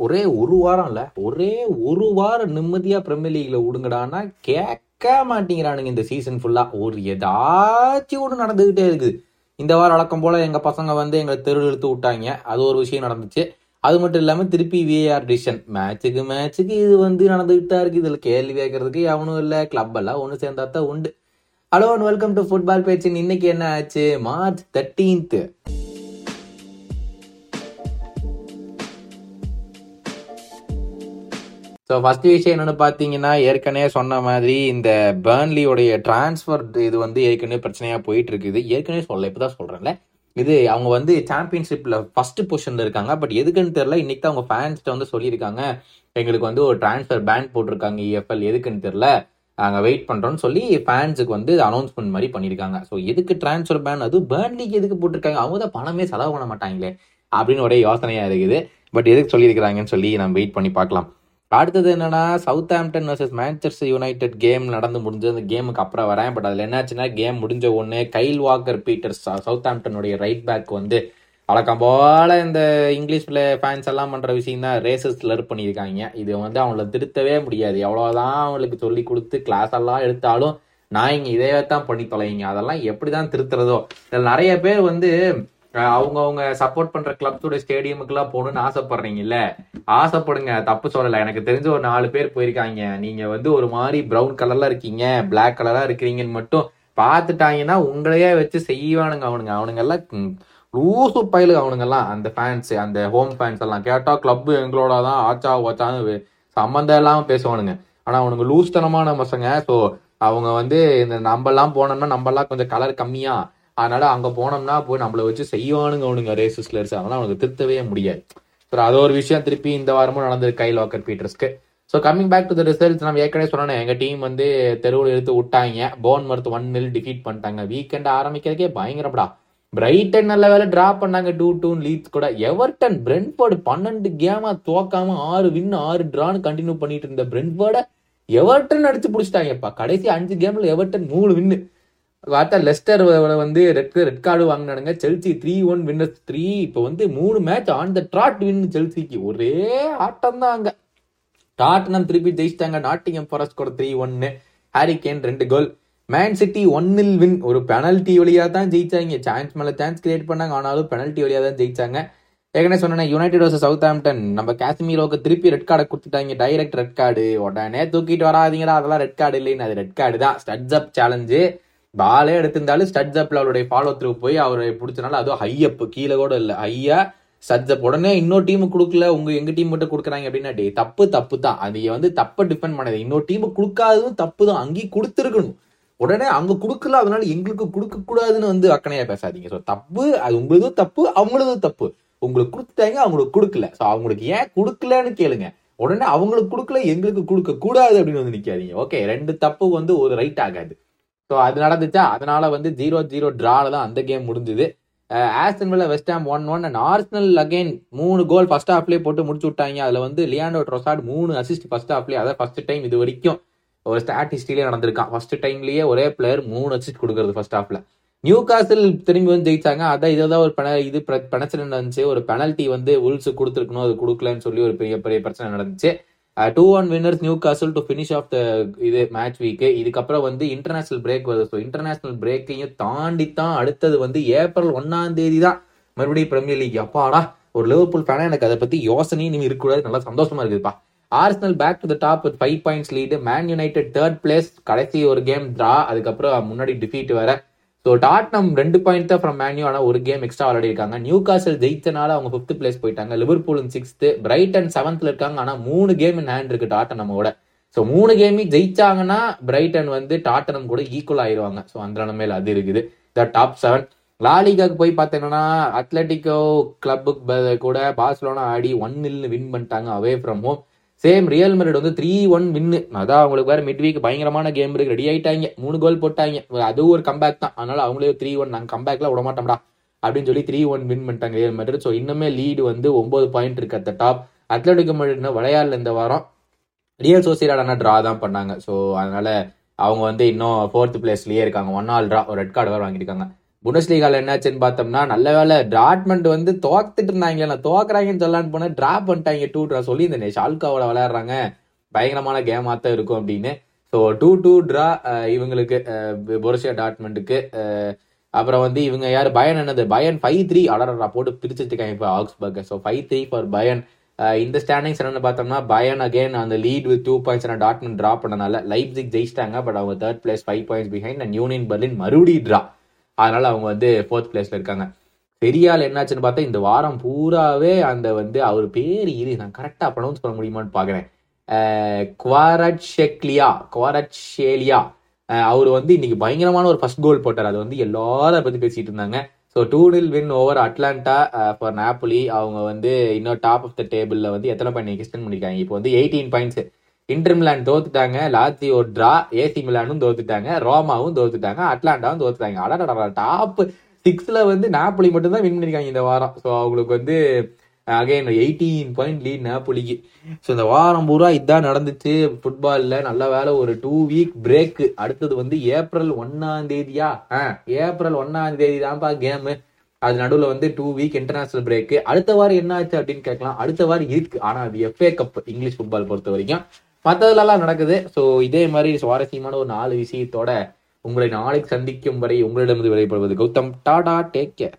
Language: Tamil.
ஒரே ஒரு வாரம் இல்ல ஒரே ஒரு வாரம் நிம்மதியா பிரீமியர் லீக்ல விடுங்கடான்னா கேட்க மாட்டேங்கிறானுங்க இந்த சீசன் ஃபுல்லா ஒரு ஏதாச்சும் ஒன்று நடந்துகிட்டே இருக்குது. இந்த வாரம் வழக்கம் போல எங்க பசங்க வந்து எங்களை தெரு இழுத்து விட்டாங்க. அது ஒரு விஷயம் நடந்துச்சு. அது மட்டும் இல்லாம திருப்பி விஏஆர் டிசிஷன் மேட்சுக்கு மேட்சுக்கு இது வந்து நடந்துகிட்டு தான் இருக்கு இதுல கேள்வி கேட்கறதுக்கு எவனும் இல்ல. கிளப் எல்லாம் ஒன்று சேர்ந்தா தான் உண்டு. Hello and welcome to football பேச்சின் இன்னைக்கு என்ன ஆச்சு? மார்ச் தேர்ட்டீன்த் ஸோ ஃபர்ஸ்ட் விஷயம் என்னன்னு பார்த்தீங்கன்னா ஏற்கனவே சொன்ன மாதிரி இந்த பேர்ன்லியோடைய டிரான்ஸ்ஃபர் இது வந்து ஏற்கனவே பிரச்சனையாக போயிட்டு இருக்குது ஏற்கனவே சொல்ல இப்போ தான் சொல்கிறேன்ல இது அவங்க வந்து சாம்பியன்ஷிப்பில் ஃபஸ்ட்டு பொசிஷனில் இருக்காங்க. பட் எதுக்குன்னு தெரில இன்னைக்கு தான் அவங்க ஃபேன்ஸ்கிட்ட வந்து சொல்லியிருக்காங்க. எங்களுக்கு வந்து ஒரு டிரான்ஸ்ஃபர் பேன் போட்டிருக்காங்க இஎஃப்எல் எதுக்குன்னு தெரில நாங்கள் வெயிட் பண்ணுறோன்னு சொல்லி ஃபேன்ஸுக்கு வந்து அனௌன்ஸ்மெண்ட் மாதிரி பண்ணியிருக்காங்க. ஸோ எதுக்கு டிரான்ஸ்ஃபர் பேன் அது பேர்ன்லிக்கு எதுக்கு போட்டிருக்காங்க? அவங்க தான் பணமே செலவு பண்ண மாட்டாங்களே. அப்படின்னு ஒரே யோசனையாக இருக்குது. பட் எதுக்கு சொல்லியிருக்கிறாங்கன்னு சொல்லி நம்ம வெயிட் பண்ணி பார்க்கலாம். அடுத்தது என்னன்னா Southampton versus Manchester United game நடந்து முடிஞ்சது. அந்த கேமுக்கு அப்புறம் வரேன். பட் அதில் என்னாச்சுன்னா கேம் முடிஞ்ச உடனே கைல் வாக்கர் பீட்டர்ஸ் சவுத் ஆம்டனுடைய ரைட் பேக் வந்து வழக்கம் போல இந்த இங்கிலீஷ்ல ஃபேன்ஸ் எல்லாம் பண்ற விஷயம் தான். ரேசஸ் லர் பண்ணியிருக்காங்க. இது வந்து அவங்கள திருத்தவே முடியாது. எவ்வளவுதான் அவங்களுக்கு சொல்லி கொடுத்து கிளாஸ் எல்லாம் எடுத்தாலும் நான் இங்க இதே தான் பண்ணி தொலைங்க அதெல்லாம் எப்படிதான் திருத்துறதோ. இதில் நிறைய பேர் வந்து அவங்க அவங்க சப்போர்ட் பண்ற கிளப்ஸோட ஸ்டேடியமுக்குலாம் போகணும்னு ஆசைப்படுறீங்கல்ல? ஆசைப்படுங்க. தப்பு சொல்லல. எனக்கு தெரிஞ்ச ஒரு நாலு பேர் போயிருக்காங்க. நீங்க வந்து ஒரு மாதிரி ப்ரௌன் கலர்ல இருக்கீங்க பிளாக் கலரா இருக்கிறீங்கன்னு மட்டும் பார்த்துட்டாங்கன்னா உங்களையே வச்சு செய்வானுங்க அவனுங்க. அவனுங்க எல்லாம் லூசு பயலு அவனுங்கெல்லாம். அந்த ஃபேன்ஸ் அந்த ஹோம் ஃபேன்ஸ் எல்லாம். கேட்டா கிளப் எங்களோட தான் ஆச்சா ஓச்சான்னு சம்மந்தம் இல்லாமல் பேசுவானுங்க. ஆனா அவனுங்க லூஸ்தனமான பசங்க. ஸோ அவங்க வந்து இந்த நம்மலாம் போனோம்னா நம்மலாம் கொஞ்சம் கலர் கம்மியா அதனால அங்க போனோம்னா போய் நம்மள வச்சு செய்வானுங்க அவனுங்க ரேசிஸ்லர்ஸ் அதனால அவனுக்கு திருத்தவே முடியாது. ஸோ அது ஒரு விஷயம். திருப்பி இந்த வாரமும் நடந்தது Kyle Walker பீட்டர்ஸ்க்கு. So coming back to the results நம்ம ஏற்கனவே சொன்னோம் எங்க டீம் வந்து தெருவில் எடுத்து விட்டாங்க. Bournemouth one nil defeat பண்ணிட்டாங்க. வீக்கெண்ட் ஆரம்பிக்கிறதுக்கே பயங்கரப்படா பிரைட்டன் நல்ல வேலை டிரா பண்ணாங்க. டூ டூ லீட்ஸ் கூட. எவர்டன் பிரென்ஃபோர்டு பன்னெண்டு கேமா தோக்காம ஆறு வின் ஆறு டிரான்னு கண்டினியூ பண்ணிட்டு இருந்த பிரென்ஃபோர்டை எவர்டன் அடிச்சு பிடிச்சிட்டாங்கப்பா. கடைசி அஞ்சு கேம்ல எவர்டன் மூணு வின்னு பார்த்தா லெஸ்டர் வந்து red red card வாங்கினானுங்க. Chelsea three one winners three இப்போ வந்து மூணு match on the trot win செல்சிக்கு. ஒரே ஆட்டம் தான் அங்கே டாட்னம் திருப்பி ஜெயிச்சிட்டாங்க. நாட்டிங்கம் ஃபாரஸ்ட் கூட த்ரீ ஒன்னு ஹாரி கேன் ரெண்டு கோல் மேன் சிட்டி ஒன்னில் வின் ஒரு பெனல்ட்டி வழியாக தான் ஜெயிச்சாங்க. சான்ஸ் மேலே சான்ஸ் கிரியேட் பண்ணாங்க. ஆனாலும் பெனல்ட்டி வழியாக தான் ஜெயிச்சாங்க. ஏற்கனவே சொன்னேன் யுனைடெட் வர்சஸ் சவுத் ஆம்டன் நம்ம காஷ்மீரோக்கு திருப்பி ரெட் கார்டை கொடுத்துட்டாங்க. டைரக்ட் ரெட் கார்டு உடனே தூக்கிட்டு வராதிங்கடா. அதெல்லாம் ரெட் கார்டு இல்லைன்னு. அது ரெட் கார்டு தான். ஸ்டட்ஸ் அப் சேலஞ்சு பாலே எடுத்திருந்தாலும் ஸ்டட்ஸ் அப்ல அவருடைய ஃபாலோ த்ரூ போய் அவரை பிடிச்சனால அதுவும் ஹை கீழே கூட இல்லை. ஹையா ஸ்டட்ஸ் அப் உடனே இன்னொரு டீமுக்கு கொடுக்கல. உங்க எங்க டீம் மட்டும் கொடுக்குறாங்க அப்படின்னா டே தப்பு தப்பு தான். அது வந்து தப்பை டிபெண்ட் பண்ணது. இன்னொரு டீமுக்கு கொடுக்காததும் தப்பு தான். அங்கேயும் கொடுத்துருக்கணும். உடனே அங்க கொடுக்கல. அதனால எங்களுக்கு கொடுக்க கூடாதுன்னு வந்து அக்கனையா பேசாதீங்க. ஸோ தப்பு அது உங்களதும் தப்பு அவங்களதும் தப்பு. உங்களுக்கு கொடுத்துட்டாங்க அவங்களுக்கு கொடுக்கல. ஸோ அவங்களுக்கு ஏன் கொடுக்கலன்னு கேளுங்க. உடனே அவங்களுக்கு கொடுக்கல எங்களுக்கு கொடுக்க கூடாது அப்படின்னு வந்து நிக்காதீங்க. ஓகே ரெண்டு தப்பு வந்து ஒரு ரைட் ஆகாது. ஸோ அது நடந்துச்சா? அதனால வந்து ஜீரோ ஜீரோ ட்ராவில் தான் அந்த கேம் முடிஞ்சுது. Aston Villa West Ham one one and Arsenal again மூணு கோல் ஃபர்ஸ்ட் ஹாஃப்லேயே போட்டு முடிச்சு விட்டாங்க. அதில் வந்து லியாண்டோ ட்ரொசாட் மூணு அசிஸ்ட் ஃபர்ஸ்ட் ஹாஃப்லேயே அதான் ஃபர்ஸ்ட் டைம் இது வரைக்கும் ஒரு ஸ்டாட்டிஸ்டிலே நடந்திருக்கான். ஃபர்ஸ்ட் டைம்லேயே ஒரே பிளேயர் மூணு அசிஸ்ட் கொடுக்குறது ஃபர்ஸ்ட் ஹாஃபில் நியூ காசில் திரும்பி வந்து ஜெயிச்சாங்க. அதான் இதான் ஒரு பென இது பிரச்சனை நடந்துச்சு ஒரு பெனல்ட்டி வந்து உல்ஸ் கொடுத்துருக்கணும். அது கொடுக்கலன்னு சொல்லி ஒரு பெரிய பெரிய பிரச்சனை நடந்துச்சு. Two one winners Newcastle to finish off the இது மேட்ச் வீக்கு இதுக்கப்புறம் வந்து இன்டர்நேஷனல் பிரேக் வருது. ஸோ இன்டர்நேஷனல் பிரேக்கையும் தாண்டி தான் அடுத்தது வந்து ஏப்ரல் ஒன்னாம் தேதி தான் மறுபடியும் பிரீமியர் லீக் அப்பாடா ஒரு லிவர்பூல் ஃபேனா எனக்கு அதை பத்தி யோசனையும் நீங்கள் இருக்கக்கூடாது. நல்லா சந்தோஷமா இருக்குதுப்பா. Arsenal back to the top with five points lead Man United third place கடைசி ஒரு கேம் ட்ரா அதுக்கப்புறம் முன்னாடி டிஃபீட் வேற. ஸோ டாட்னம் ரெண்டு பாயிண்ட் தான் ஃப்ரம் மேன்யூ ஆனால் ஒரு கேம் எக்ஸ்ட்ரா விளையாடி இருக்காங்க. நியூ காசல் ஜெயித்தனால அவங்க ஃபிஃப்த் பிளேஸ் போயிட்டாங்க. லிவர்பூல் சிக்ஸ்த்து பிரைட்டன் செவன்த்ல இருக்காங்க. ஆனால் மூணு கேம் இன் ஹேண்ட் இருக்கு டாட்டனமோட ஸோ மூணு கேமே ஜெயிச்சாங்கன்னா பிரைட்டன் வந்து டாட்டனம் கூட ஈக்குவல் ஆயிடுவாங்க ஸோ அந்த நிலைமையில அது இருக்குது. த டாப் செவன் லாலிகாக்கு போய் பார்த்தீங்கன்னா அத்லட்டிகோ கிளப்புக்கு கூட பார்சலோனா ஆடி ஒன் நில்னு வின் பண்ணிட்டாங்க away from home same Real Madrid வந்து த்ரீ ஒன் வின்னு அதான் அவங்களுக்கு வேற மிட் வீக் பயங்கரமான கேம் இருக்கு. ரெடி ஆகிட்டாங்க மூணு கோல் போட்டாங்க. அதுவும் ஒரு கம்பேக் தான். அதனால அவங்களே த்ரீ ஒன் நாங்கள் கம்பேக்லாம் விட மாட்டோம்டா அப்படின்னு சொல்லி த்ரீ ஒன் வின் பண்ணிட்டாங்க ரியல் மெரிட் ஸோ இன்னுமே லீடு வந்து ஒன்பது பாயிண்ட் இருக்கு அட் டாப் அத்லட்டிக் மெரிட் விளையாடல இந்த வாரம். ரியல் சோசியலானா ட்ரா தான் பண்ணாங்க. ஸோ அதனால அவங்க வந்து இன்னும் ஃபோர்த் பிளேஸ்லயே இருக்காங்க. ஒன் ஆல் ட்ரா ஒரு ரெட் கார்டு வேறு வாங்கியிருக்காங்க. புனஸ்லீகால என்னாச்சுன்னு பார்த்தோம்னா நல்ல வேலை டிராட்மெண்ட் வந்து தோத்துட்டு இருந்தாங்க. நான் தோக்குறாங்கன்னு சொல்லலான்னு போனால் ட்ராப் பண்ணிட்டாங்க. டூ ட்ரா சொல்லி இந்த ஷால்காவோட விளையாடுறாங்க. பயங்கரமான கேமாக தான் இருக்கும் அப்படின்னு. ஸோ டூ டூ ட்ரா இவங்களுக்கு பொருசியா டாட்மெண்ட்டுக்கு அப்புறம் வந்து இவங்க யார்? பயன் என்னது? பயன் ஃபைவ் த்ரீ அடரா போட்டு பிரிச்சுருக்காங்க இப்போ Augsburg. So five three for Bayern இந்த ஸ்டாண்டிங்ஸ் என்னென்னு பார்த்தோம்னா பயன் அகைன் அந்த லீட் வித் டூ பாயிண்ட்ஸ் நான் டாட்மெண்ட் ட்ரா பண்ணனால லைப்சிக் ஜெயிச்சிட்டாங்க. பட் அவங்க third place five points behind and Union Berlin மறுபடி ட்ரா அதனால அவங்க வந்து ஃபோர்த் பிளேஸ்ல இருக்காங்க. பெரியால் என்னாச்சுன்னு பார்த்தா இந்த வாரம் பூராவே அந்த வந்து அவர் பேர் இரு நான் கரெக்டாக ப்ரொனவுன்ஸ் பண்ண முடியுமான்னு பார்க்குறேன் குவாரட்ஷெக்லியா குவாரட்ஷேலியா அவர் வந்து இன்னைக்கு பயங்கரமான ஒரு ஃபர்ஸ்ட் கோல் போட்டார். அது வந்து எல்லாரும் பற்றி பேசிட்டு இருந்தாங்க. So two nil win over Atalanta for Napoli அவங்க வந்து இன்னும் டாப் ஆஃப் த டேபிளில் வந்து எத்தனை பாயிண்ட் எக்ஸ்டெண்ட் பண்ணியிருக்காங்க இப்போ வந்து எயிட்டீன் பாயிண்ட்ஸ் இன்டர் மிலான் தோத்துட்டாங்க லாத்தியோ ட்ரா ஏசி மிலானும் தோத்துட்டாங்க ரோமாவும் தோத்துட்டாங்க அட்லாண்டாவும் தோத்துட்டாங்க. அடடா டாப் சிக்ஸ்ல வந்து நாப்புலி மட்டும்தான் வின் பண்ணியிருக்காங்க இந்த வாரம் ஸோ அவங்களுக்கு வந்து அகைன் எயிட்டீன் பாயிண்ட் லீட் நாப்புலிக்கு ஸோ இந்த வாரம் பூரா இதான் நடந்துச்சு ஃபுட்பாலில் நல்ல வேலை ஒரு டூ வீக் பிரேக்கு அடுத்தது வந்து ஏப்ரல் ஒன்னாம் தேதியா ஆ ஏப்ரல் ஒன்னாம் தேதி தான்ப்பா கேமு அது நடுவில் வந்து டூ வீக் இன்டர்நேஷனல் பிரேக்கு அடுத்த வாரம் என்ன ஆச்சு அப்படின்னு கேட்கலாம் அடுத்த வாரம் இருக்கு ஆனால் அது எஃப்ஏ கப் இங்கிலீஷ் ஃபுட்பால் பொறுத்த வரைக்கும் மற்றதுலலாம் நடக்குது. ஸோ இதே மாதிரி சுவாரஸ்யமான ஒரு நாலு விஷயத்தோட உங்களை நாளைக்கு சந்திக்கும் வரை உங்களிடமிருந்து விடைபெறுவது கௌதம். Tata take care